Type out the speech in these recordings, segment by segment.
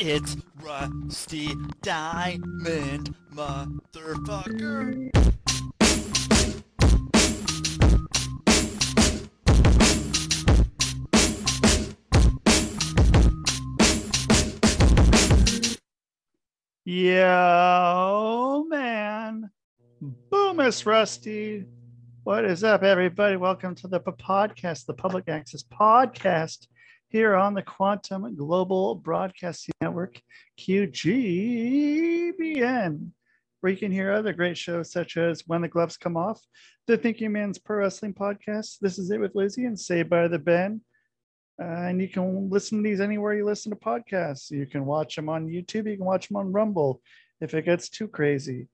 It's Rusty Diamond, motherfucker. Yo, man. boom Boomus Rusty. What is up, everybody? Welcome to the podcast, the Public Access Podcast, here on the Quantum Global Broadcasting Network, QGBN, where you can hear other great shows such as When the Gloves Come Off, The Thinking Man's Pro Wrestling Podcast, This Is It with Lizzie, and Saved by the Ben. Uh, and you can listen to these anywhere you listen to podcasts. You can watch them on YouTube. You can watch them on Rumble if it gets too crazy.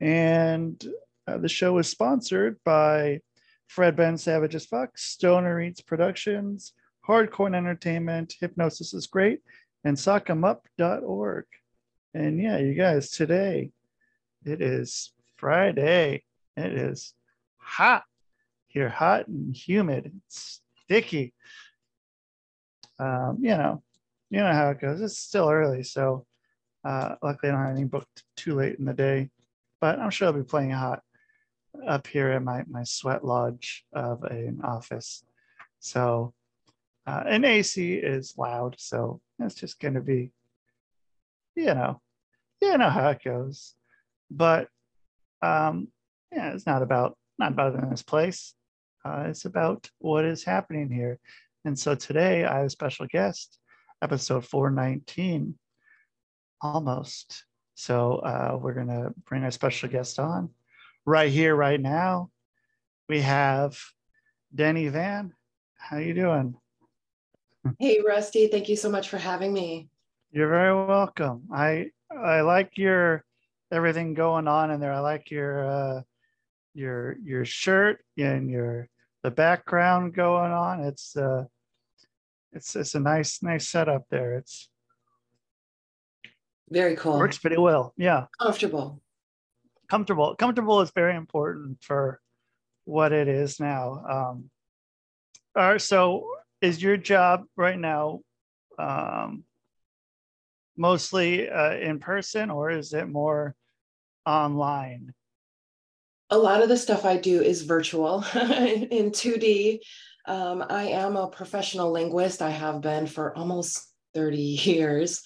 And uh, the show is sponsored by Fred Ben Savage's Fuck, Stoner Eats Productions, Hardcore Entertainment, Hypnosis is Great, and SockEmUp.org. And yeah, you guys, today it is Friday. It is hot here, hot and humid. It's sticky um, you know, you know how it goes. It's still early, so uh, luckily I don't have anything booked too late in the day. But I'm sure I'll be playing hot up here in my my sweat lodge of an office. So, uh, and AC is loud, so it's just going to be, you know, you know how it goes. But um, yeah, it's not about not about in this place. Uh, it's about what is happening here. And so today I have a special guest, episode 419, almost. So uh, we're going to bring our special guest on right here, right now. We have Deni Van. How you doing? Hey, Rusty. Thank you so much for having me. You're very welcome. I I like your everything going on in there. I like your uh, your your shirt and your the background going on. It's uh, it's it's a nice nice setup there. It's very cool. Works pretty well. Yeah. Comfortable. Comfortable. Comfortable is very important for what it is now. Um, all right. So, is your job right now um, mostly uh, in person, or is it more online? a lot of the stuff I do is virtual in 2D. Um, I am a professional linguist. I have been for almost 30 years.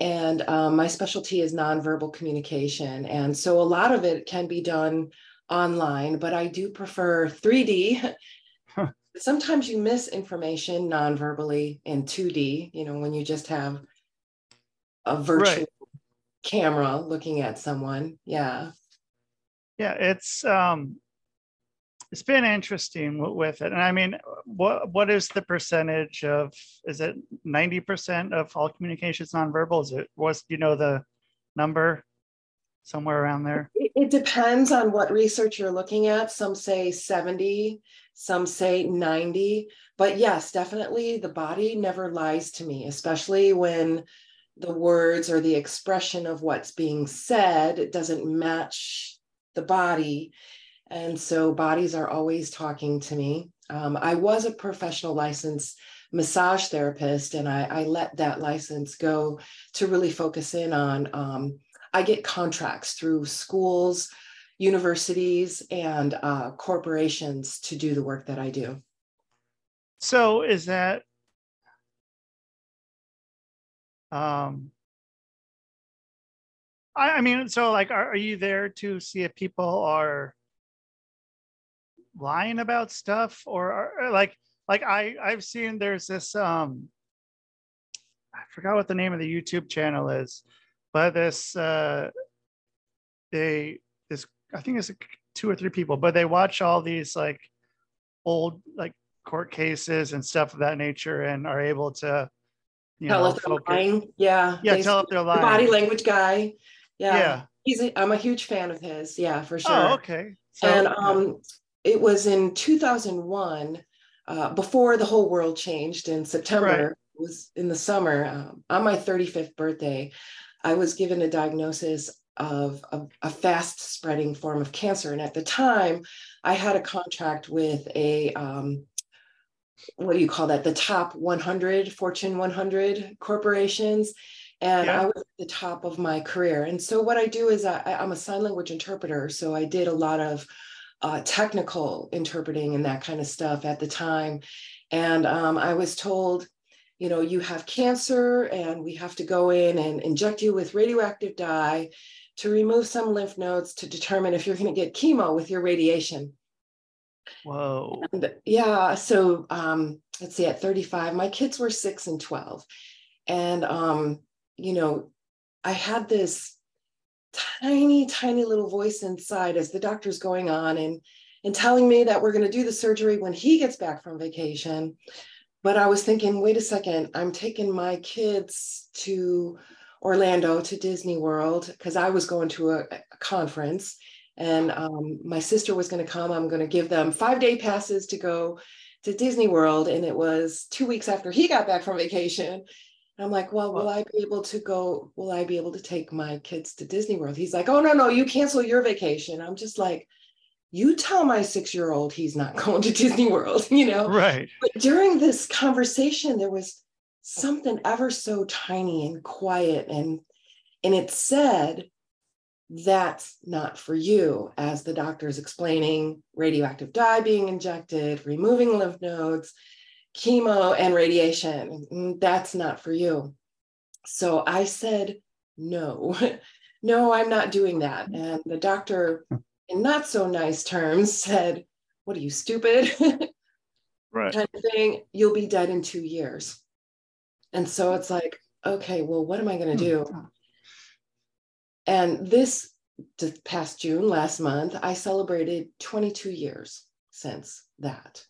And um, my specialty is nonverbal communication. And so a lot of it can be done online, but I do prefer 3D. Sometimes you miss information non-verbally in 2D, you know, when you just have a virtual right. camera looking at someone. Yeah. Yeah it's um it's been interesting with it. And i mean what what is the percentage of is it 90% of all communications nonverbal? Is it was you know the number somewhere around there? It, it depends on what research you're looking at. Some say 70 some say 90 but yes definitely the body never lies to me especially when the words or the expression of what's being said doesn't match the body. And so bodies are always talking to me. Um, I was a professional licensed massage therapist, and I, I, let that license go to really focus in on. Um, I get contracts through schools, universities, and uh, corporations to do the work that I do. So, is that um, I, I mean, so like, are, are you there to see if people are lying about stuff or, or like, like I, I've seen there's this, um, I forgot what the name of the YouTube channel is, but this, uh, they, I think it's two or three people, but they watch all these like old, like court cases and stuff of that nature and are able to, you tell know, if they're lying. Yeah. Yeah. Tell if they're lying. body language guy. Yeah. yeah. He's a, I'm a huge fan of his. Yeah, for sure. Oh, okay. So, and um, it was in 2001, uh, before the whole world changed in September. Right. Was in the summer um, on my 35th birthday. I was given a diagnosis of a, a, fast spreading form of cancer. And at the time, I had a contract with a, um, what do you call that? The top 100 Fortune 100 corporations and Yeah. I was at the top of my career. And so what I do is I, I'm a sign language interpreter. So I did a lot of uh, technical interpreting and that kind of stuff at the time. And um, I was told, you know, you have cancer and we have to go in and inject you with radioactive dye to remove some lymph nodes to determine if you're going to get chemo with your radiation. Whoa. And yeah, so um, let's see, at 35, my kids were six and 12. And, um, you know, I had this tiny, tiny little voice inside as the doctor's going on and, and telling me that we're going to do the surgery when he gets back from vacation. But I was thinking, wait a second, I'm taking my kids to Orlando to Disney World because I was going to a, a conference and um, my sister was going to come. I'm going to give them five day passes to go to Disney World. And it was two weeks after he got back from vacation. And I'm like, well, will I be able to go? Will I be able to take my kids to Disney World? He's like, oh, no, no, you cancel your vacation. I'm just like, you tell my six year old he's not going to Disney World, you know? Right. But during this conversation, there was something ever so tiny and quiet and and it said that's not for you as the doctor is explaining radioactive dye being injected removing lymph nodes chemo and radiation. Mm, that's not for you. So i said no no i'm not doing that. And the doctor in not so nice terms said what are you stupid? Right. kind of thing, you'll be dead in two years. And so it's like, okay, well, what am I going to hmm. do? And this past June, last month, I celebrated 22 years since that.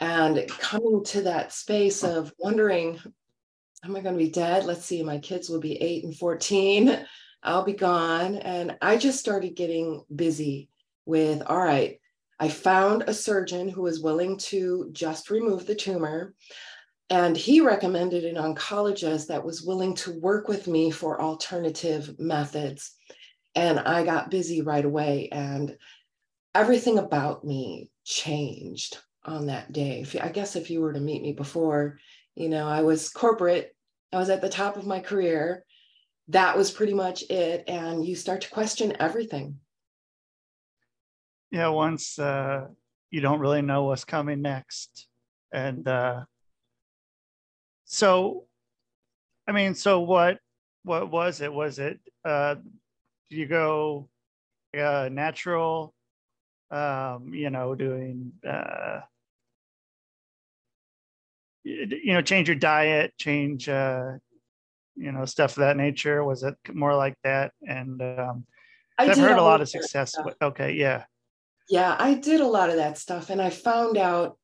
And coming to that space of wondering, am I going to be dead? Let's see, my kids will be eight and 14. I'll be gone. And I just started getting busy with, all right, I found a surgeon who was willing to just remove the tumor. And he recommended an oncologist that was willing to work with me for alternative methods. And I got busy right away. And everything about me changed on that day. If, I guess if you were to meet me before, you know, I was corporate, I was at the top of my career. That was pretty much it. And you start to question everything. Yeah. Once uh, you don't really know what's coming next. And uh, so, I mean, so what, what was it? Was it, uh, you go uh, natural, um, you know, doing, uh, you know, change your diet, change, uh, you know, stuff of that nature? Was it more like that? And um, I've heard a lot of success. with- Okay, yeah, Yeah, I did a lot of that stuff. And I found out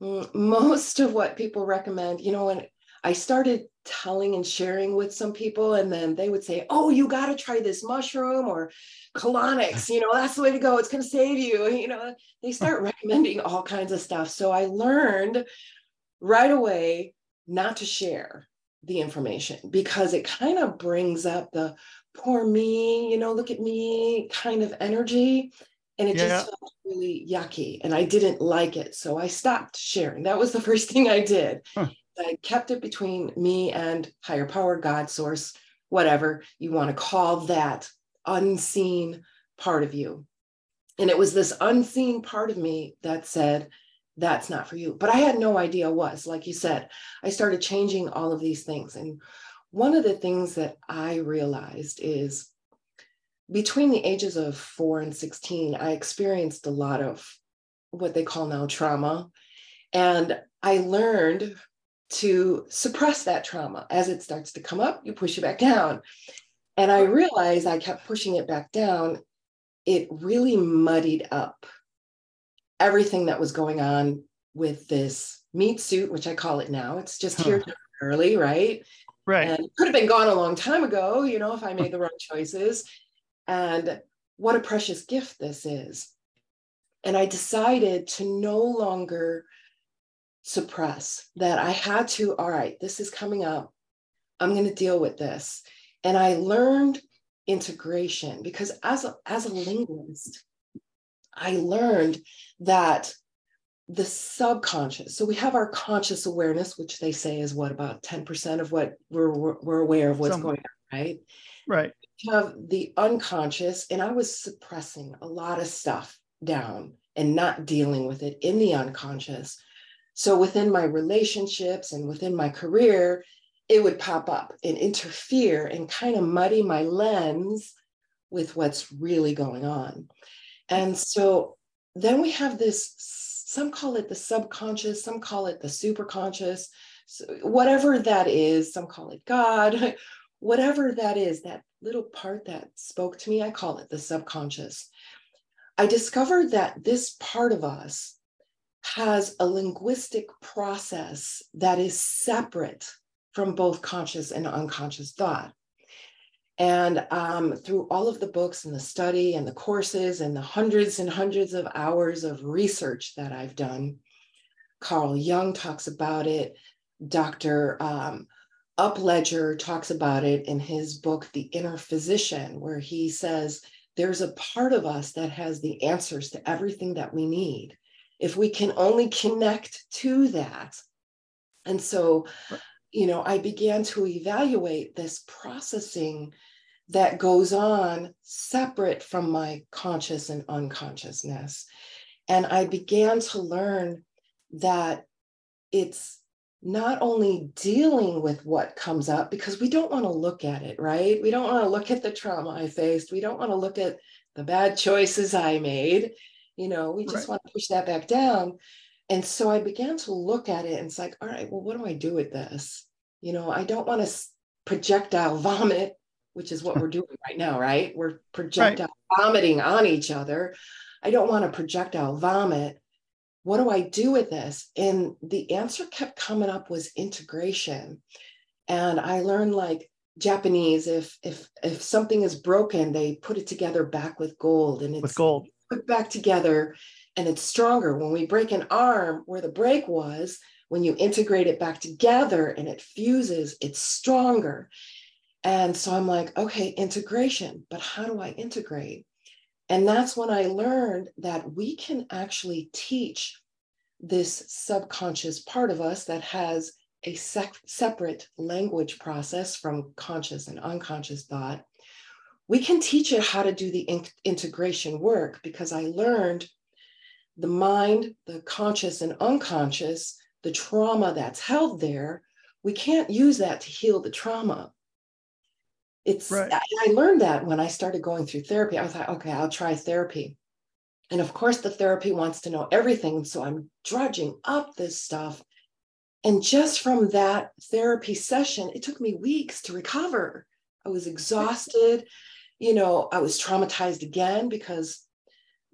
most of what people recommend, you know, when I started telling and sharing with some people, and then they would say, Oh, you got to try this mushroom or colonics, you know, that's the way to go. It's going to save you. You know, they start recommending all kinds of stuff. So I learned right away not to share the information because it kind of brings up the poor me, you know, look at me kind of energy. And it Yeah. just felt really yucky and I didn't like it. So I stopped sharing. That was the first thing I did. Huh. I kept it between me and higher power, God, source, whatever you want to call that unseen part of you. And it was this unseen part of me that said, that's not for you. But I had no idea was. Like you said, I started changing all of these things. And one of the things that I realized is between the ages of four and 16, I experienced a lot of what they call now trauma. And I learned to suppress that trauma. As it starts to come up, you push it back down. And I realized I kept pushing it back down. It really muddied up everything that was going on with this meat suit, which I call it now. It's just Huh. here early, right? right. and it could have been gone a long time ago, you know, if I made the wrong choices. And what a precious gift this is. And I decided to no longer suppress that I had to, all right, this is coming up. I'm going to deal with this. And I learned integration because as a, as a linguist, I learned that the subconscious. So we have our conscious awareness, which they say is what about 10% of what we're, we're, aware of what's Some- going on, right? Right. We have the unconscious, and I was suppressing a lot of stuff down and not dealing with it in the unconscious. So within my relationships and within my career, it would pop up and interfere and kind of muddy my lens with what's really going on. And so then we have this, some call it the subconscious, some call it the superconscious, whatever that is, some call it God, whatever that is, that little part that spoke to me, I call it the subconscious. I discovered that this part of us has a linguistic process that is separate from both conscious and unconscious thought. And um, through all of the books and the study and the courses and the hundreds and hundreds of hours of research that I've done, Carl Jung talks about it. Dr. Um, Upledger talks about it in his book, The Inner Physician, where he says there's a part of us that has the answers to everything that we need. If we can only connect to that. And so, you know, I began to evaluate this processing that goes on separate from my conscious and unconsciousness. And I began to learn that it's not only dealing with what comes up because we don't want to look at it, right? We don't want to look at the trauma I faced. We don't want to look at the bad choices I made. You know, we just Right. want to push that back down. And so I began to look at it and it's like, all right, well, what do I do with this? You know, I don't want to projectile vomit, which is what we're doing right now, right? We're projectile vomiting on each other. I don't want to projectile vomit what do I do with this? And the answer kept coming up was integration. And I learned like Japanese, if if if something is broken, they put it together back with gold and it's With gold. Put back together and it's stronger. When we break an arm where the break was, when you integrate it back together and it fuses, it's stronger. And so I'm like, okay, integration, but how do I integrate? And that's when I learned that we can actually teach this subconscious part of us that has a sec- separate language process from conscious and unconscious thought. We can teach it how to do the in- integration work because I learned the mind, the conscious and unconscious, the trauma that's held there. We can't use that to heal the trauma it's Right. I, I learned that when I started going through therapy. I thought, okay, I'll try therapy. And of course, the therapy wants to know everything. So I'm drudging up this stuff. And just from that therapy session, it took me weeks to recover. I was exhausted. You know, I was traumatized again because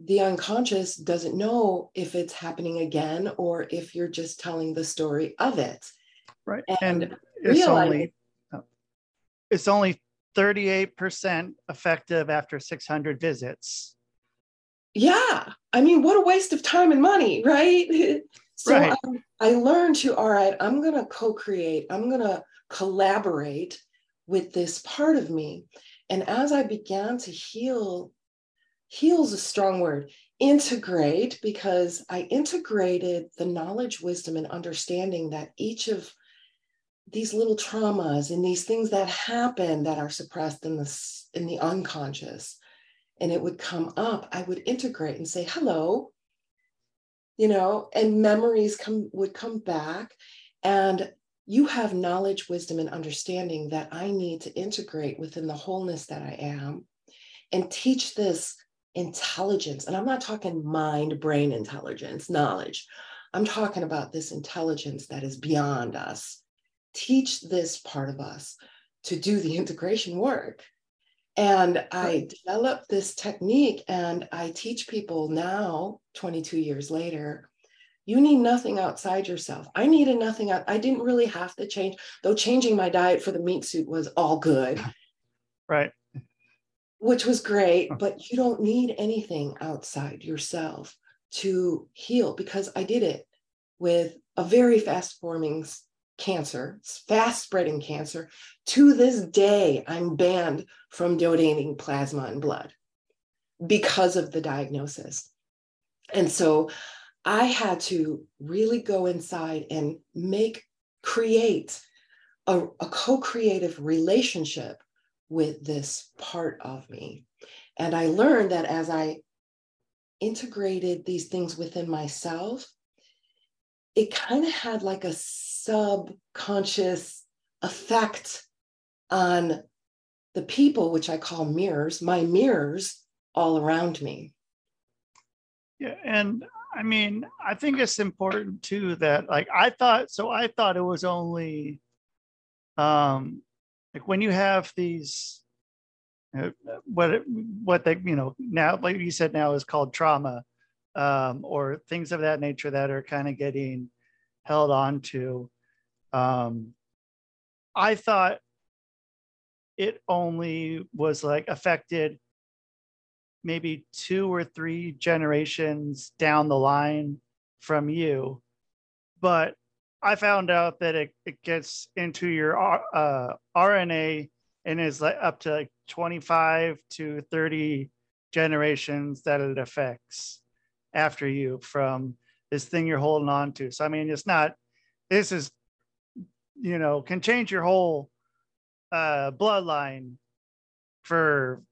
the unconscious doesn't know if it's happening again or if you're just telling the story of it. Right. And And it's only oh, it's only 38% effective after 600 visits. yeah i mean what a waste of time and money right so Right. um, i learned to all right i'm going to co-create i'm going to collaborate with this part of me and as i began to heal heal's a strong word integrate because i integrated the knowledge wisdom and understanding that each of these little traumas and these things that happen that are suppressed in the in the unconscious and it would come up i would integrate and say hello you know and memories come would come back. And you have knowledge wisdom and understanding that i need to integrate within the wholeness that i am and teach this intelligence. And i'm not talking mind brain intelligence knowledge. I'm talking about this intelligence that is beyond us. Teach this part of us to do the integration work. And I developed this technique and I teach people now, 22 years later, you need nothing outside yourself. I needed nothing out. I didn't really have to change, though changing my diet for the meat suit was all good, Right. which was great, but you don't need anything outside yourself to heal because I did it with a very fast forming cancer, fast spreading cancer. To this day, I'm banned from donating plasma and blood because of the diagnosis. And so I had to really go inside and make, create a, a co creative relationship with this part of me. And I learned that as I integrated these things within myself, it kind of had like a subconscious effect on the people, which I call mirrors, my mirrors all around me. Yeah. And I mean, I think it's important too that like I thought so I thought it was only um like when you have these uh, what what they you know now like you said now is called trauma um or things of that nature that are kind of getting held on to um I thought it only was like affected maybe two or three generations down the line from you. But I found out that it, it gets into your uh, RNA and is like up to like 25 to 30 generations that it affects after you from this thing you're holding on to. So, I mean, it's not, this is, you know, can change your whole uh, bloodline for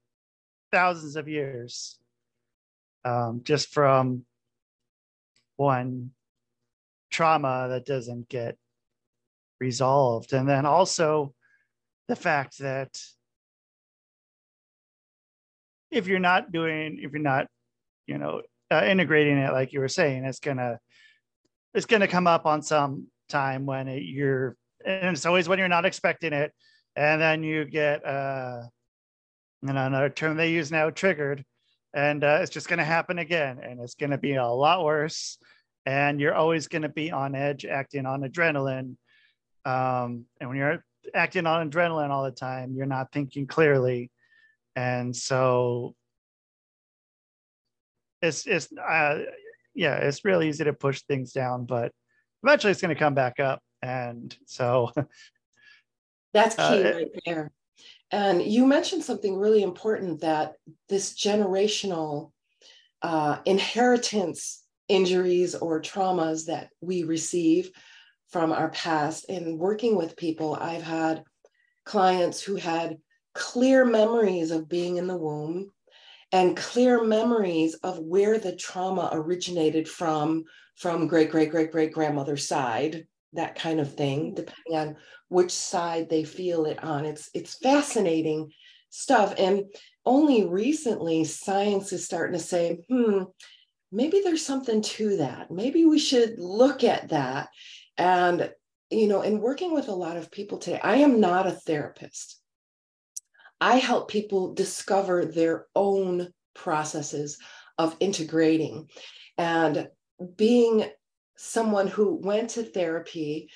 thousands of years um, just from one trauma that doesn't get resolved. And then also the fact that if you're not doing, if you're not, you know, uh, integrating it like you were saying, it's gonna it's gonna come up on some time when it, you're, and it's always when you're not expecting it, and then you get uh, you know another term they use now triggered and uh, it's just going to happen again and it's going to be a lot worse and you're always going to be on edge acting on adrenaline. Um, and when you're acting on adrenaline all the time you're not thinking clearly and so it's it's uh, yeah it's really easy to push things down but eventually it's going to come back up and so that's key uh, right there and you mentioned something really important that this generational uh, inheritance injuries or traumas that we receive from our past. In working with people, I've had clients who had clear memories of being in the womb and clear memories of where the trauma originated from from great great great great grandmother's side that kind of thing depending on which side they feel it on. It's it's fascinating stuff. And only recently science is starting to say, hmm, maybe there's something to that. Maybe we should look at that. And you know, in working with a lot of people today, I am not a therapist. I help people discover their own processes of integrating and being someone who went to therapy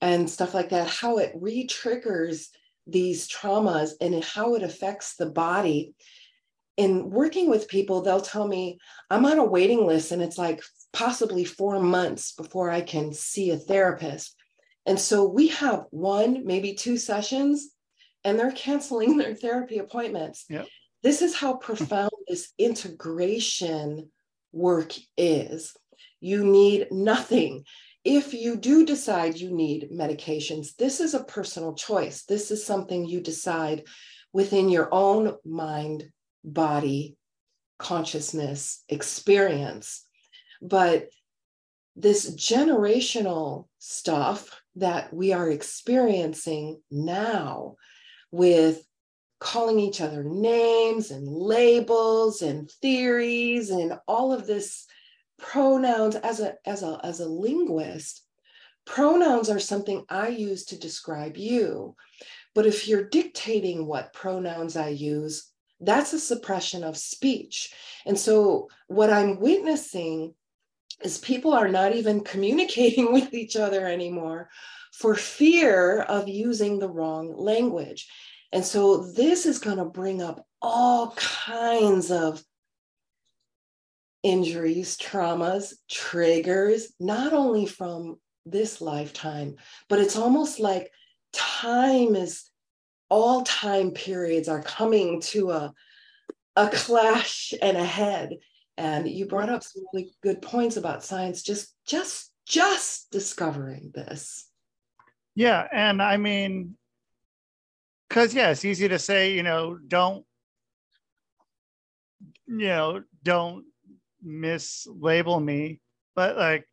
and stuff like that, how it re triggers these traumas and how it affects the body. In working with people, they'll tell me, I'm on a waiting list and it's like possibly four months before I can see a therapist. And so we have one, maybe two sessions, and they're canceling their therapy appointments. Yep. This is how profound this integration work is. You need nothing if you do decide you need medications, this is a personal choice. This is something you decide within your own mind, body, consciousness, experience. But this generational stuff that we are experiencing now with calling each other names and labels and theories and all of this pronouns as a as a as a linguist pronouns are something i use to describe you. But if you're dictating what pronouns i use that's a suppression of speech. And so what i'm witnessing is people are not even communicating with each other anymore for fear of using the wrong language. And so this is going to bring up all kinds of injuries, traumas, triggers, not only from this lifetime, but it's almost like time is all time periods are coming to a, a clash and a head. And you brought up some really good points about science, just just just discovering this. Yeah, and I mean, because yeah, it's easy to say, you know, don't, you know, don't mislabel me, but like,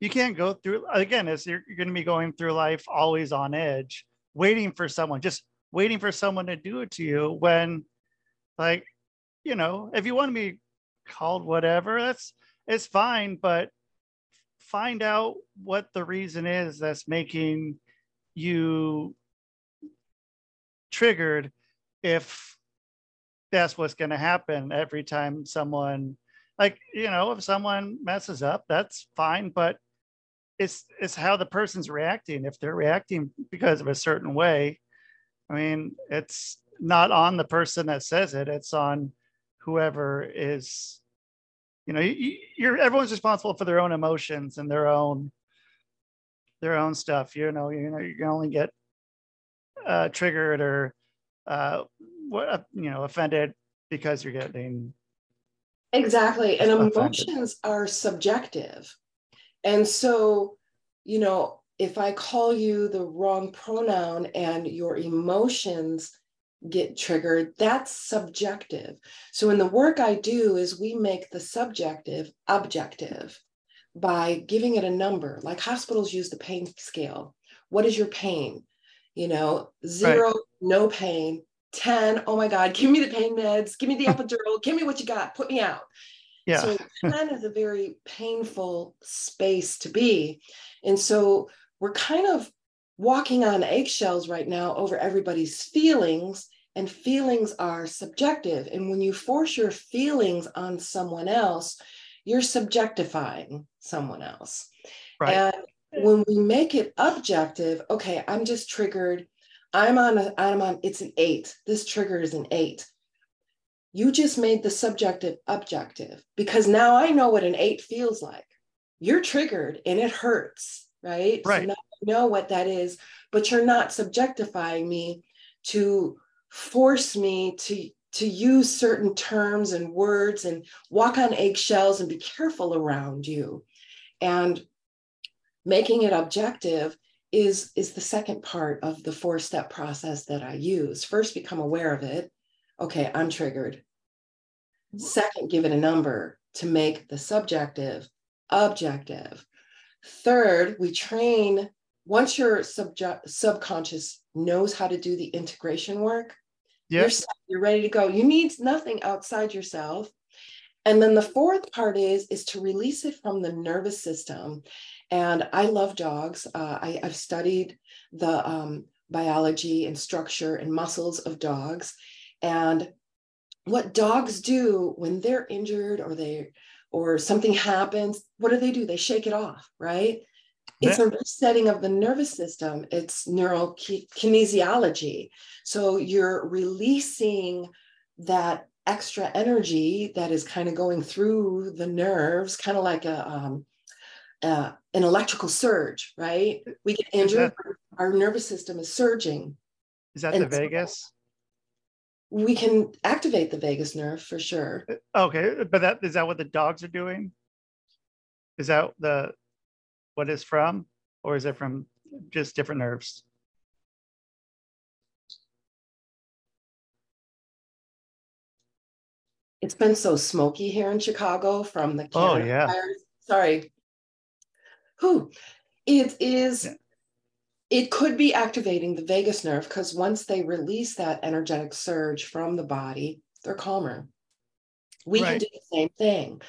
you can't go through again. As you're, you're going to be going through life always on edge, waiting for someone, just waiting for someone to do it to you. When, like, you know, if you want to be called whatever, that's it's fine, but find out what the reason is that's making you triggered if that's what's going to happen every time someone like you know if someone messes up that's fine but it's it's how the person's reacting. If they're reacting because of a certain way i mean it's not on the person that says it it's on whoever is you know you, you're everyone's responsible for their own emotions and their own their own stuff you know you know you can only get uh, triggered or uh, what you know offended because you're getting exactly. And emotions are subjective. And so you know if i call you the wrong pronoun and your emotions get triggered that's subjective. So in the work i do is we make the subjective objective by giving it a number. Like hospitals use the pain scale. What is your pain? You know zero right. no pain 10 oh my god give me the pain meds give me the epidural give me what you got put me out. Yeah. So 10 is a very painful space to be. And so we're kind of walking on eggshells right now over everybody's feelings and feelings are subjective. And when you force your feelings on someone else you're subjectifying someone else. Right. and when we make it objective okay i'm just triggered i'm on a i'm on it's an eight. This trigger is an eight. You just made the subjective objective because now i know what an eight feels like. You're triggered and it hurts right? Right. so now you know what that is but you're not subjectifying me to force me to to use certain terms and words and walk on eggshells and be careful around you. And making it objective is is the second part of the four step process that i use. First become aware of it. Okay i'm triggered. Mm-hmm. Second give it a number to make the subjective objective. Third we train once your subject subconscious knows how to do the integration work yes. you're, you're ready to go. You need nothing outside yourself and then the fourth part is is to release it from the nervous system and I love dogs. Uh, I, have studied the um, biology and structure and muscles of dogs. And what dogs do when they're injured or they or something happens, what do they do? They shake it off, right? It's a resetting of the nervous system. It's neural kinesiology. So you're releasing that extra energy that is kind of going through the nerves, kind of like a um, uh, an electrical surge, right? We get injured, that, our nervous system is surging. Is that and the vagus? We can activate the vagus nerve for sure. Uh, okay, but that is that what the dogs are doing? Is that the what is from, or is it from just different nerves? It's been so smoky here in Chicago from the oh yeah. Fires. Sorry, who it is yeah. it could be activating the vagus nerve because once they release that energetic surge from the body they're calmer we right. can do the same thing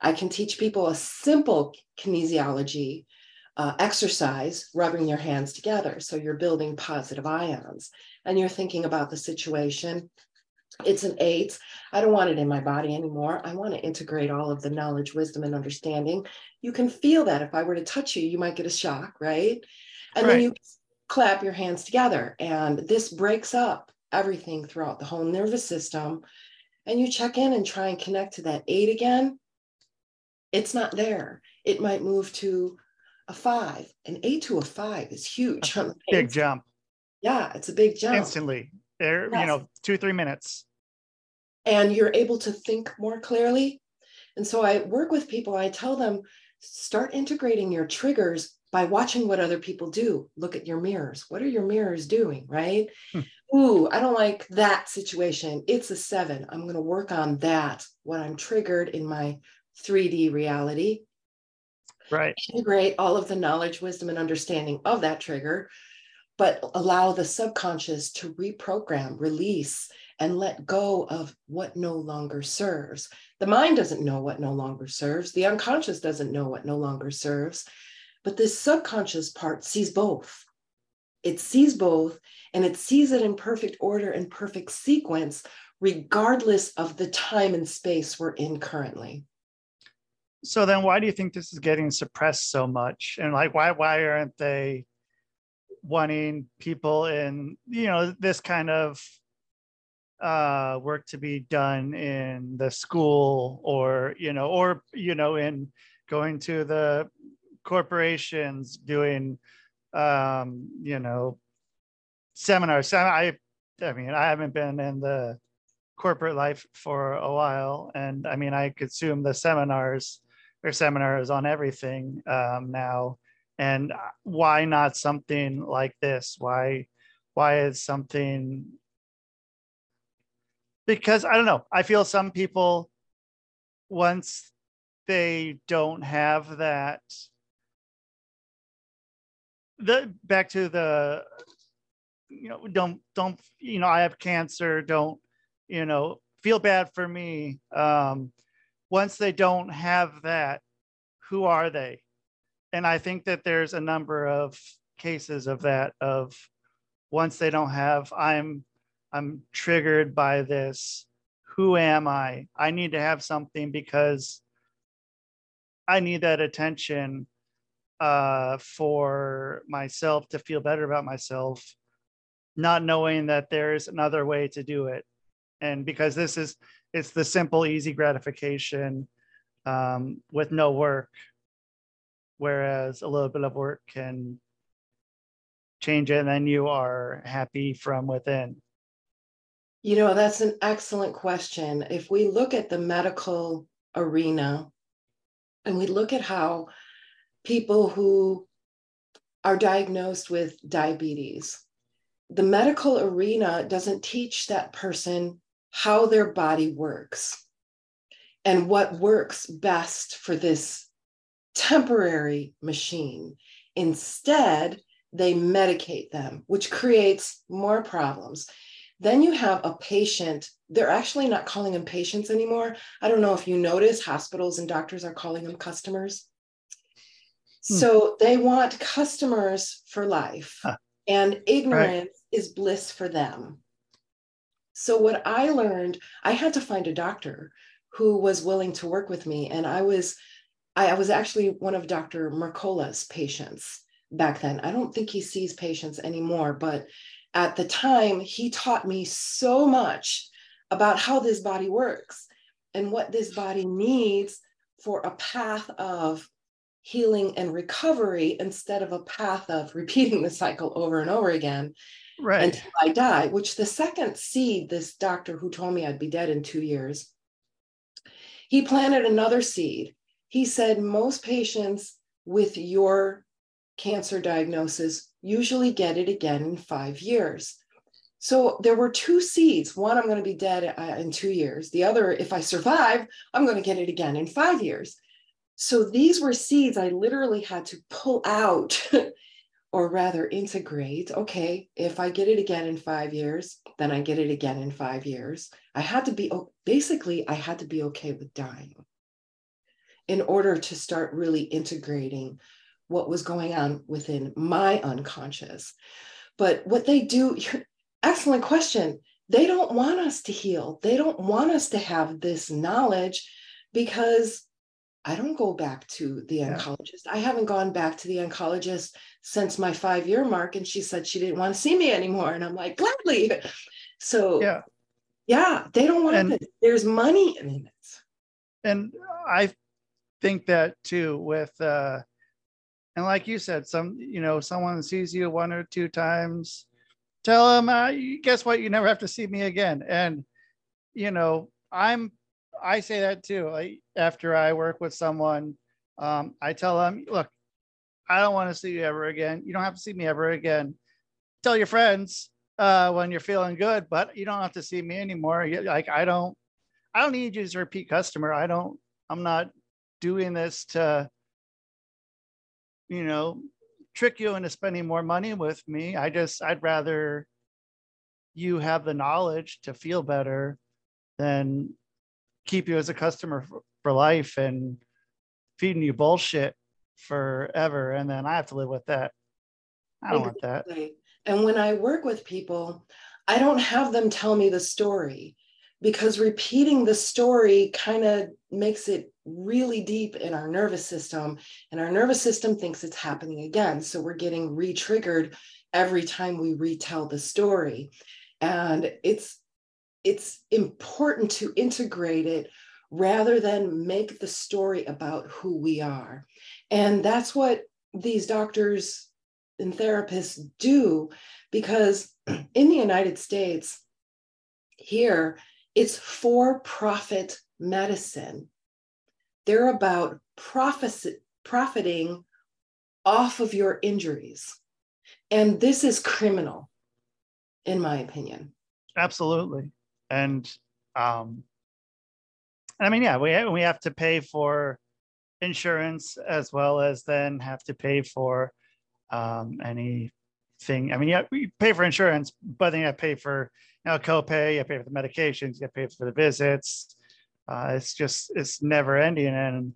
i can teach people a simple kinesiology uh, exercise rubbing your hands together so you're building positive ions and you're thinking about the situation it's an eight. I don't want it in my body anymore. I want to integrate all of the knowledge, wisdom, and understanding. You can feel that if I were to touch you, you might get a shock, right? And right. then you clap your hands together, and this breaks up everything throughout the whole nervous system. And you check in and try and connect to that eight again. It's not there. It might move to a five. An eight to a five is huge. Big jump. Yeah, it's a big jump. Instantly. There, yes. you know, two, three minutes and you're able to think more clearly And so I work with people, I tell them, start integrating your triggers by watching what other people do. Look at your mirrors. What are your mirrors doing, right? Hmm. Ooh, I don't like that situation. It's a seven. I'm going to work on that, what I'm triggered in my 3D reality. Right. Integrate all of the knowledge, wisdom, and understanding of that trigger, but allow the subconscious to reprogram, release, and let go of what no longer serves. The mind doesn't know what no longer serves. The unconscious doesn't know what no longer serves. But this subconscious part sees both. It sees both and it sees it in perfect order and perfect sequence, regardless of the time and space we're in currently. So then why do you think this is getting suppressed so much? And like why why aren't they wanting people in, you know, this kind of uh work to be done in the school or you know or you know in going to the corporations doing um you know seminars. I i mean i haven't been in the corporate life for a while. And i mean i consume the seminars or seminars on everything um now and why not something like this why why is something because I don't know. I feel some people once they don't have that the back to the you know don't don't you know I have cancer don't you know feel bad for me um once they don't have that who are they and I think that there's a number of cases of that of once they don't have I'm I'm triggered by this. Who am I? I need to have something because I need that attention uh, for myself to feel better about myself, not knowing that there's another way to do it. And because this is, it's the simple, easy gratification um, with no work, whereas a little bit of work can change it and then you are happy from within. You know, that's an excellent question. If we look at the medical arena and we look at how people who are diagnosed with diabetes, the medical arena doesn't teach that person how their body works and what works best for this temporary machine. Instead, they medicate them, which creates more problems. Then you have a patient. They're actually not calling them patients anymore. I don't know if you notice, hospitals and doctors are calling them customers. Hmm. So they want customers for life, huh. and ignorance right. is bliss for them. So, what I learned, I had to find a doctor who was willing to work with me. And I was, I, I was actually one of Dr. Mercola's patients back then. I don't think he sees patients anymore, but at the time, he taught me so much about how this body works and what this body needs for a path of healing and recovery instead of a path of repeating the cycle over and over again right. until I die. Which the second seed, this doctor who told me I'd be dead in two years, he planted another seed. He said, Most patients with your cancer diagnosis usually get it again in five years. So there were two seeds. One, I'm going to be dead uh, in two years. The other, if I survive, I'm going to get it again in five years. So these were seeds I literally had to pull out, or rather integrate. Okay, if I get it again in five years, then I get it again in five years. I had to be, basically, I had to be okay with dying in order to start really integrating what was going on within my unconscious. But what they do, excellent question. They don't want us to heal. They don't want us to have this knowledge because I don't go back to the yeah. oncologist. I haven't gone back to the oncologist since my five year mark. And she said she didn't want to see me anymore. And I'm like, gladly. So, yeah, yeah they don't want and, There's money in it. And I think that too with, uh, and like you said, some you know someone sees you one or two times, tell them, uh, guess what? You never have to see me again. And you know, I'm I say that too. Like after I work with someone, um, I tell them, look, I don't want to see you ever again. You don't have to see me ever again. Tell your friends uh, when you're feeling good, but you don't have to see me anymore. Like I don't, I don't need you as a repeat customer. I don't. I'm not doing this to, you know, trick you into spending more money with me. I just, I'd rather you have the knowledge to feel better than keep you as a customer for, life and feeding you bullshit forever. And then I have to live with that. I don't exactly. want that. And when I work with people, I don't have them tell me the story because repeating the story kind of makes it really deep in our nervous system and our nervous system thinks it's happening again. So we're getting re-triggered every time we retell the story. And it's it's important to integrate it rather than make the story about who we are. And that's what these doctors and therapists do because in the united states here it's for profit medicine. They're about profit, profiting off of your injuries. And this is criminal, in my opinion. Absolutely. And um, I mean, yeah, we, we have to pay for insurance as well as then have to pay for um, anything. I mean, yeah, we pay for insurance, but then you have to pay for you know, copay, you pay for the medications, you have to pay for the visits. Uh, it's just it's never ending, and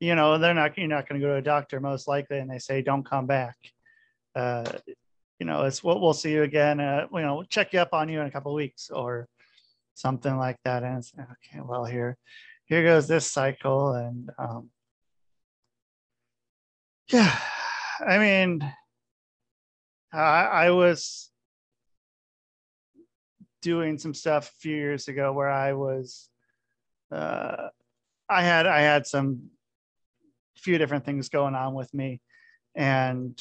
you know they're not you're not going to go to a doctor most likely, and they say don't come back. Uh, you know, it's we'll, we'll see you again. Uh, you know, we'll check you up on you in a couple weeks or something like that. And it's okay. Well, here, here goes this cycle, and um, yeah, I mean, I, I was doing some stuff a few years ago where I was, uh, I had I had some few different things going on with me, and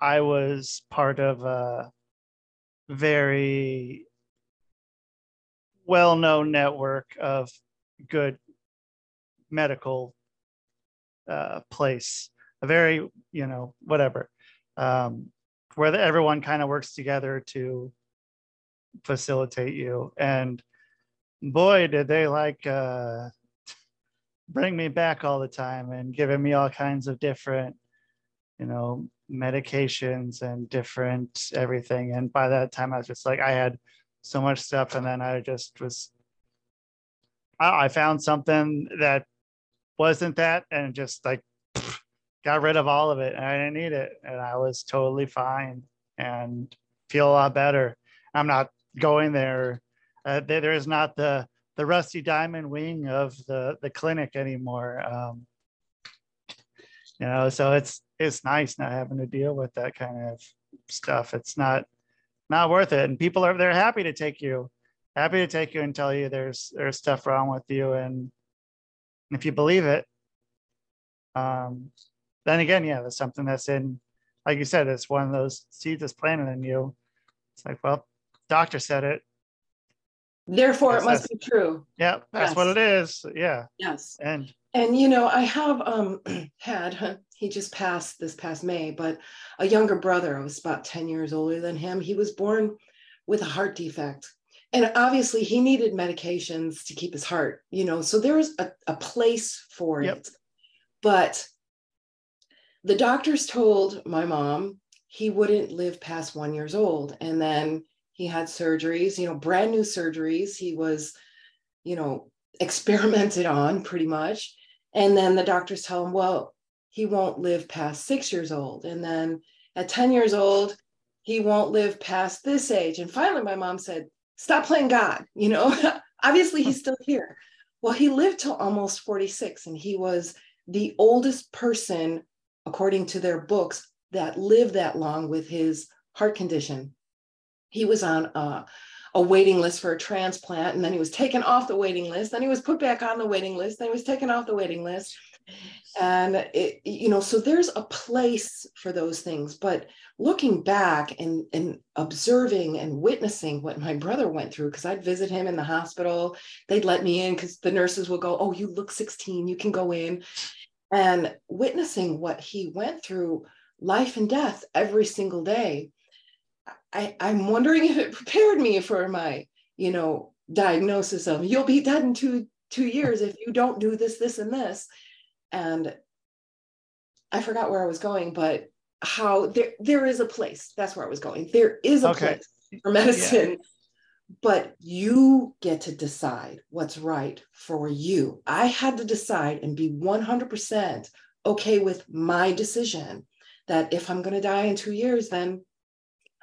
I was part of a very well-known network of good medical uh, place, a very you know whatever, um, where everyone kind of works together to facilitate you. And boy, did they like uh, bring me back all the time and giving me all kinds of different, you know, medications and different everything. And by that time, I was just like, I had so much stuff. And then I just was, I, I found something that wasn't that and just like got rid of all of it and I didn't need it. And I was totally fine and feel a lot better. I'm not going there. Uh, there is not the the rusty diamond wing of the the clinic anymore. Um, you know, so it's it's nice not having to deal with that kind of stuff. It's not not worth it, and people are they're happy to take you, happy to take you and tell you there's there's stuff wrong with you, and if you believe it, um, then again, yeah, there's something that's in, like you said, it's one of those seeds that's planted in you. It's like, well, doctor said it. Therefore, that's, it must be true. Yeah, that's yes. what it is. Yeah. Yes. And and you know, I have um had he just passed this past May, but a younger brother. I was about ten years older than him. He was born with a heart defect. And obviously, he needed medications to keep his heart, you know, so there's a, a place for yep. it. But the doctors told my mom he wouldn't live past one years old. And then he had surgeries, you know, brand new surgeries. He was, you know, experimented on pretty much. And then the doctors tell him, well, he won't live past six years old. And then at 10 years old, he won't live past this age. And finally, my mom said, stop playing God. You know, obviously he's still here. Well, he lived till almost 46, and he was the oldest person, according to their books, that lived that long with his heart condition he was on a, a waiting list for a transplant and then he was taken off the waiting list then he was put back on the waiting list then he was taken off the waiting list. And it, you know so there's a place for those things but looking back and and observing and witnessing what my brother went through because i'd visit him in the hospital they'd let me in because the nurses will go oh you look 16 you can go in. And witnessing what he went through life and death every single day I, i'm wondering if it prepared me for my you know diagnosis of you'll be dead in two two years if you don't do this this and this and I forgot where I was going, but how there there is a place. That's where I was going. There is a Okay. place for medicine, but you get to decide what's right for you. I had to decide and be 100% okay with my decision that if I'm going to die in 2 years then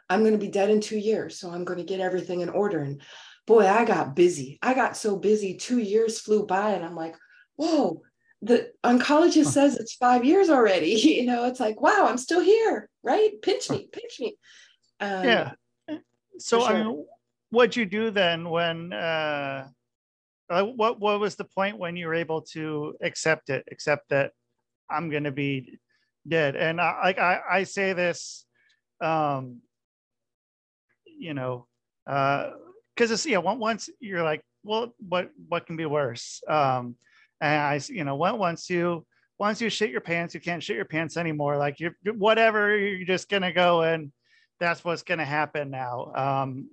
I'm going to be dead in 2 years. So I'm going to get everything in order and boy, I got busy. I got so busy. 2 years flew by and I'm like, "Whoa, the oncologist says it's five years already. You know, it's like, wow, I'm still here, right? Pinch me, pinch me. Um, yeah. So for I mean, what'd you do then when uh uh, what what was the point when you were able to accept it, accept that I'm gonna be dead? And I like I, I say this um you know uh because it's yeah on- once you're like well what what can be worse? Um and I, you know once you once you shit your pants you can't shit your pants anymore. Like you're whatever you're just gonna go and that's what's gonna happen now. Um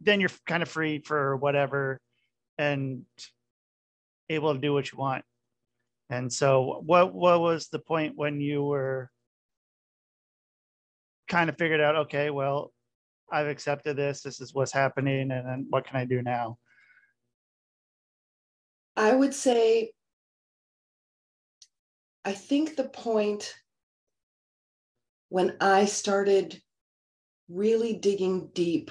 then you're kind of free for whatever and able to do what you want. And so what what was the point when you were kind of figured out okay well i've accepted this this is what's happening and then what can i do now I would say, I think the point when I started really digging deep,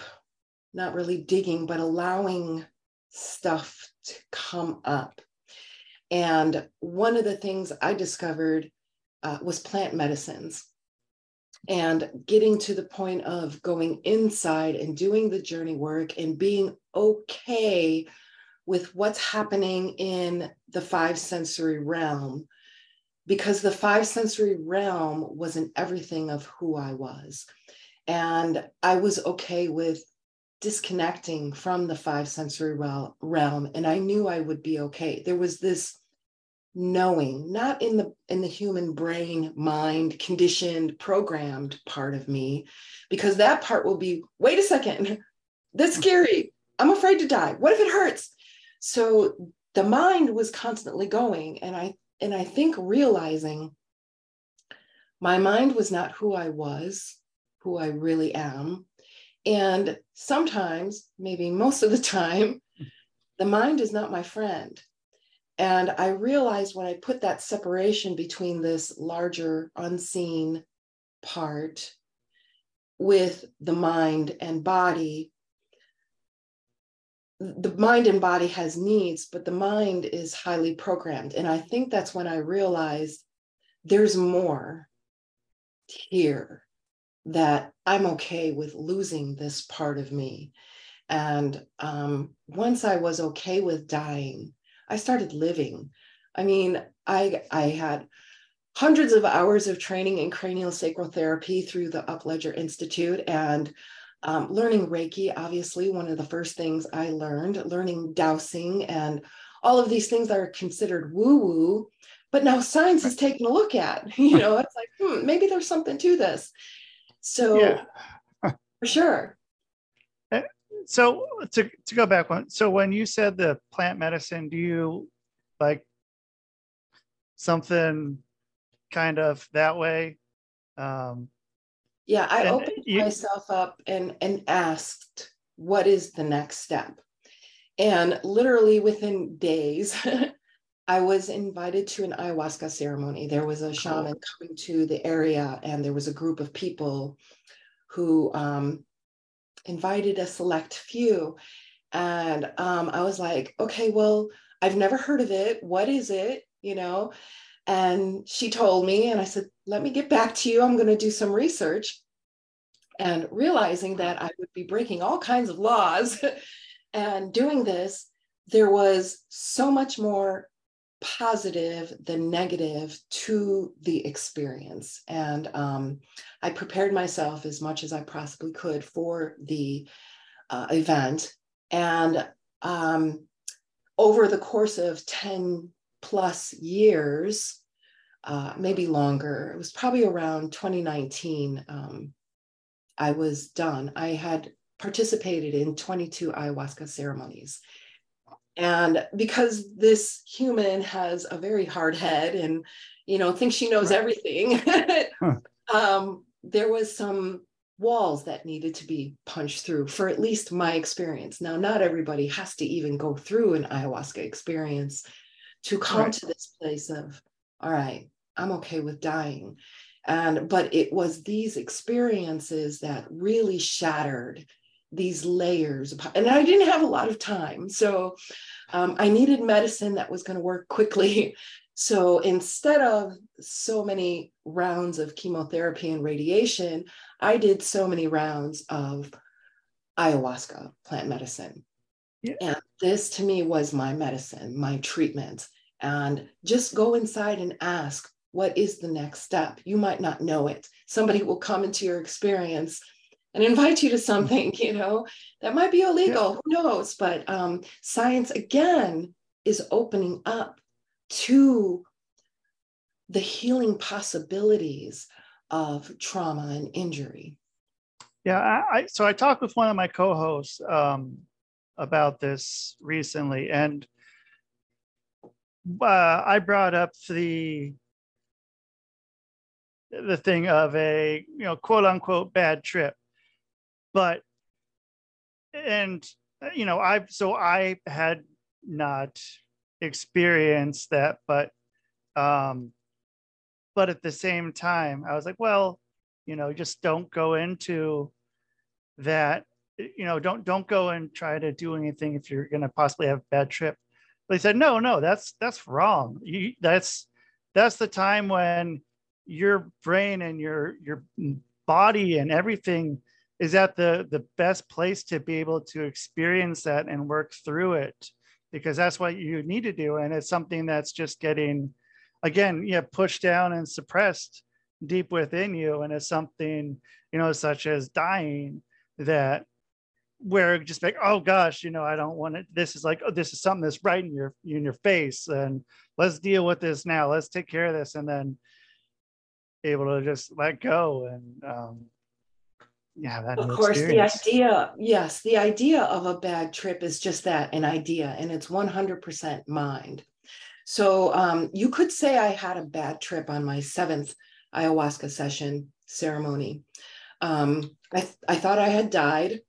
not really digging, but allowing stuff to come up. And one of the things I discovered uh, was plant medicines and getting to the point of going inside and doing the journey work and being okay with what's happening in the five sensory realm because the five sensory realm was in everything of who I was. And I was okay with disconnecting from the five sensory realm and I knew I would be okay. There was this knowing not in the in the human brain mind conditioned programmed part of me because that part will be wait a second that's scary. I'm afraid to die. What if it hurts? So the mind was constantly going and i and i think realizing my mind was not who i was who i really am. And sometimes maybe most of the time the mind is not my friend and i realized when i put that separation between this larger unseen part with the mind and body the mind and body has needs, but the mind is highly programmed. And I think that's when I realized there's more here that I'm okay with losing this part of me. And um, once I was okay with dying, I started living. I mean, I I had hundreds of hours of training in cranial sacral therapy through the Upledger Institute and um, learning Reiki, obviously, one of the first things I learned, learning dowsing and all of these things that are considered woo woo. But now science is taking a look at, you know, it's like, hmm, maybe there's something to this. So, yeah for sure. So to, to go back one so when you said the plant medicine do you like something kind of that way um Yeah, I opened you- myself up and and asked, what is the next step? And literally within days, I was invited to an ayahuasca ceremony. There was a shaman coming to the area, and there was a group of people who um, invited a select few. And um, I was like, okay, well, I've never heard of it. What is it? You know? And she told me, and I said, let me get back to you. I'm going to do some research. And realizing that I would be breaking all kinds of laws and doing this, there was so much more positive the negative to the experience. And um, I prepared myself as much as I possibly could for the uh, event. And um, over the course of 10 plus years, uh, maybe longer, it was probably around 2019, um, I was done. I had participated in 22 ayahuasca ceremonies. And because this human has a very hard head and, you know, thinks she knows everything, um, there was some walls that needed to be punched through for at least my experience. Now, not everybody has to even go through an ayahuasca experience to come right. to this place of, all right, I'm okay with dying. And but it was these experiences that really shattered these layers and i didn't have a lot of time so um, i needed medicine that was going to work quickly. So instead of so many rounds of chemotherapy and radiation i did so many rounds of ayahuasca plant medicine. Yeah. and this to me was my medicine my treatment. And just go inside and ask what is the next step? You might not know it. Somebody will come into your experience and invite you to something, you know, that might be illegal, yeah. who knows? But um, science, again, is opening up to the healing possibilities of trauma and injury. Yeah, I, I so I talked with one of my co-hosts um, about this recently, and uh, I brought up the the thing of a you know quote unquote bad trip but and you know i so i had not experienced that but um but at the same time i was like well you know just don't go into that you know don't don't go and try to do anything if you're going to possibly have a bad trip. But he said no no that's that's wrong. You, that's that's the time when your brain and your your body and everything is that the the best place to be able to experience that and work through it because that's what you need to do. And it's something that's just getting again yeah pushed down and suppressed deep within you. And it's something you know such as dying that where just like oh gosh you know i don't want it. This is like oh this is something that's right in your in your face. And let's deal with this now. Let's take care of this. And then able to just let go and um of course experience. the idea yes the idea of a bad trip is just that an idea and it's 100% mind so um, you could say i had a bad trip on my seventh ayahuasca session ceremony um, I, th- I thought i had died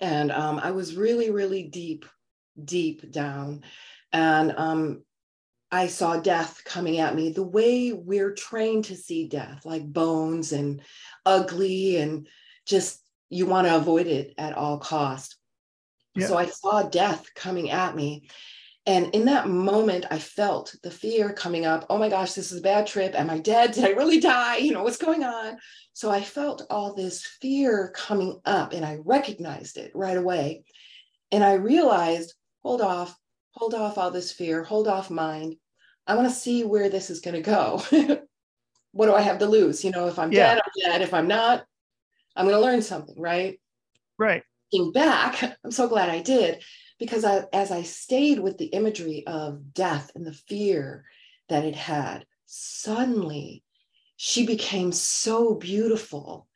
and um, i was really really deep deep down and um, I saw death coming at me the way we're trained to see death, like bones and ugly and just you want to avoid it at all cost. Yeah. So I saw death coming at me. And in that moment, I felt the fear coming up. Oh my gosh, this is a bad trip. Am I dead? Did I really die? You know, what's going on? So I felt all this fear coming up and I recognized it right away. And I realized, hold off, hold off all this fear, hold off mind. I want to see where this is going to go. what do I have to lose? You know, if I'm yeah. dead, I'm dead. If I'm not, I'm going to learn something, right? Right. Looking back, I'm so glad I did because I, as I stayed with the imagery of death and the fear that it had, suddenly she became so beautiful.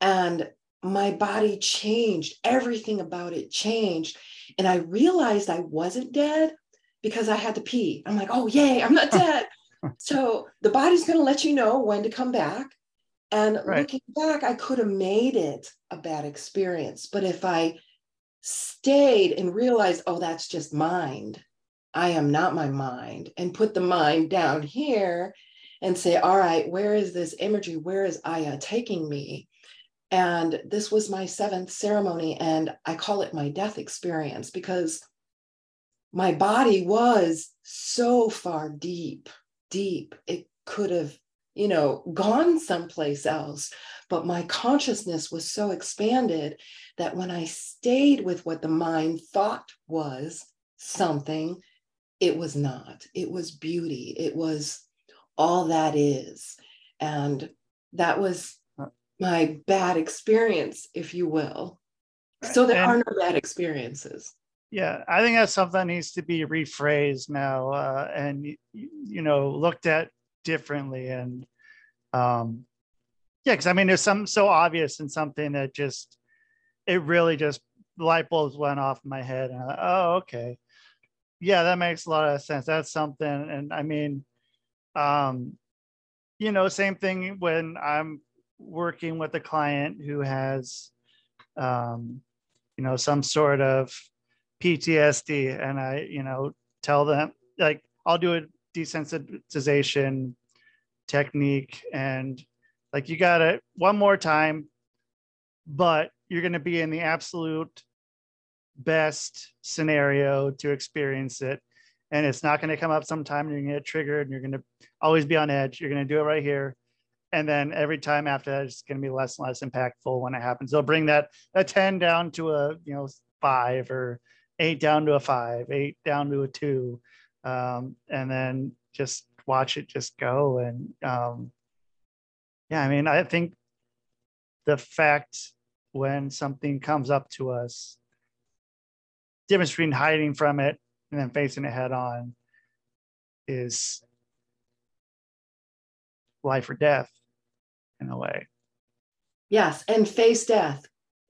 And my body changed, everything about it changed. And I realized I wasn't dead because I had to pee. I'm like, oh, yay, I'm not dead. so the body's going to let you know when to come back. And right. looking back, I could have made it a bad experience. But if I stayed and realized, oh, that's just mind, I am not my mind, and put the mind down here and say, all right, where is this imagery? Where is Aya taking me? And this was my seventh ceremony, and I call it my death experience because my body was so far deep, deep. It could have you know, gone someplace else. But my consciousness was so expanded that when I stayed with what the mind thought was something, it was not. It was beauty. It was all that is. And that was my bad experience, if you will. So there And- are no bad experiences. Yeah, I think that's something that needs to be rephrased now uh, and you know looked at differently. And um, yeah, because I mean, there's some so obvious and something that just it really just light bulbs went off my head. And thought, oh, okay, yeah, that makes a lot of sense. That's something. And I mean, um, you know, same thing when I'm working with a client who has, um, you know, some sort of PTSD, and I, you know, tell them like I'll do a desensitization technique, and like you got it one more time, but you're going to be in the absolute best scenario to experience it. And it's not going to come up sometime you're going to get triggered and you're going to always be on edge you're going to do it right here. And then every time after that it's going to be less and less impactful when it happens. They'll bring that a 10 down to a you know five or eight down to a five eight down to a two um, and then just watch it just go and um, yeah i mean i think the fact when something comes up to us difference between hiding from it and then facing it head on is life or death in a way. Yes. And face death.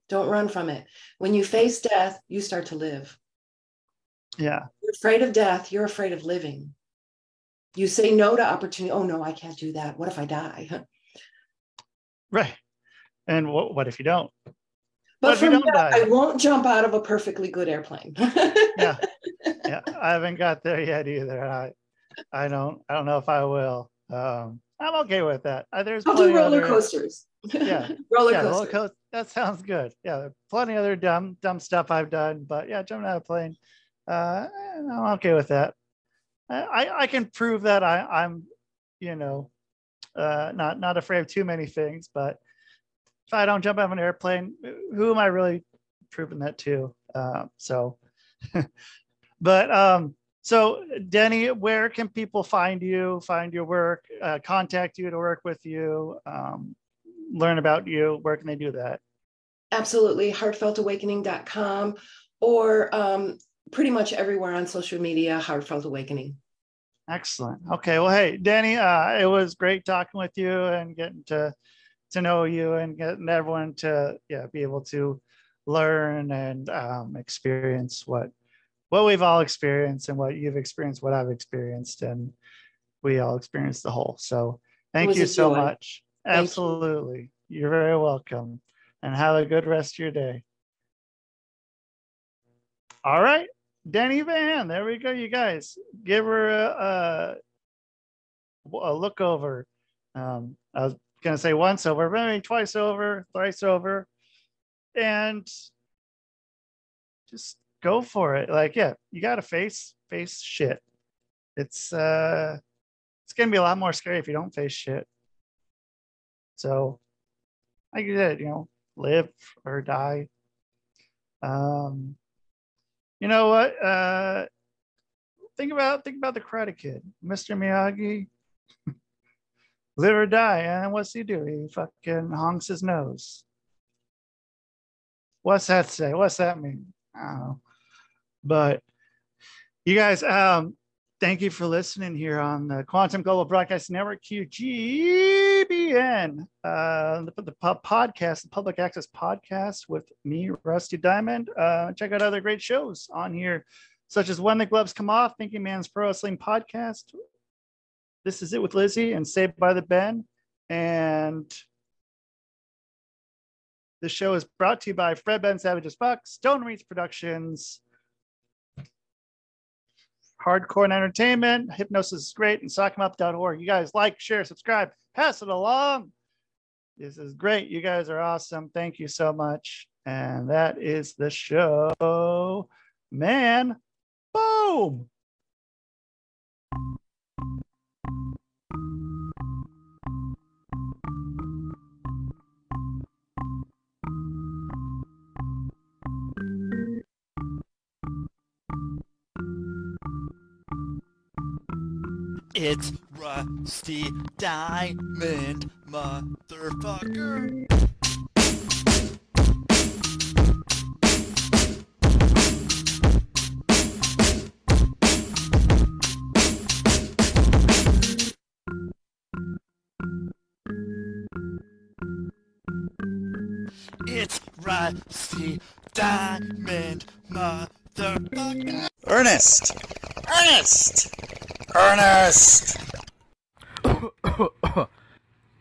Don't run from it. When you face death, you start to live. Yeah. You're afraid of death, you're afraid of living. You say no to opportunity. Oh, no, I can't do that. What if I die? Right. And what, what if you don't? But What if you don't die? I won't jump out of a perfectly good airplane. Yeah. Yeah. I haven't got there yet either. I I don't I don't know if I will. Um I'm okay with that. Uh, there's I'll do roller other- coasters. Yeah. roller yeah, roller coasters. coaster. That sounds good. Yeah, plenty other dumb dumb stuff I've done, but yeah, jumping out of a plane, uh, I'm okay with that. I I- I can prove that I I'm, you know, uh, not not afraid of too many things, but if I don't jump out of an airplane, who am I really proving that to? Uh, so, but um, so Deni, where can people find you, find your work, uh, contact you to work with you? Um, learn about you, where can they do that? Absolutely. Heartfeltawakening.com or um, pretty much everywhere on social media, Heartfelt Awakening. Excellent. Okay. Well, hey, Deni, uh, it was great talking with you and getting to to know you and getting everyone to yeah be able to learn and um, experience what what we've all experienced and what you've experienced, what I've experienced, and we all experienced the whole. So thank you so joy. much. Thank you. Absolutely. You're very welcome. And have a good rest of your day. All right. Deni Van, there we go, you guys. Give her a, a, a look over. Um, I was gonna say once over, but maybe twice over, thrice over, and just go for it. Like, yeah, you gotta face face shit. It's uh, it's gonna be a lot more scary if you don't face shit. So, like you said, You know, live or die. Um, you know what? Uh, think about think about the Karate Kid, Mr. Miyagi. Live or die, and what's he do? He fucking honks his nose. What's that say? What's that mean? I don't know. But you guys, um, thank you for listening here on the Quantum Global Broadcast Network, QGBN, uh, the, the podcast, the public access podcast with me, Rusty Diamond. Uh, check out other great shows on here, such as When the Gloves Come Off, Thinking Man's Pro Wrestling Podcast. This is it with Lizzie and Saved by the Ben. And the show is brought to you by Fred Ben Savage's as Fuck, Stone Reach Productions, Hardcore and Entertainment, Hypnosis is Great, and Sock'emUp.org. You guys like, share, subscribe, pass it along. This is great. You guys are awesome. Thank you so much. And that is the show. Man, boom. It's Rusty Diamond, motherfucker. It's Rusty Diamond, motherfucker. Ernest! Ernest! Ernest!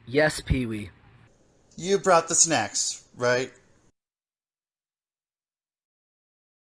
Yes, Pee Wee. You brought the snacks, right?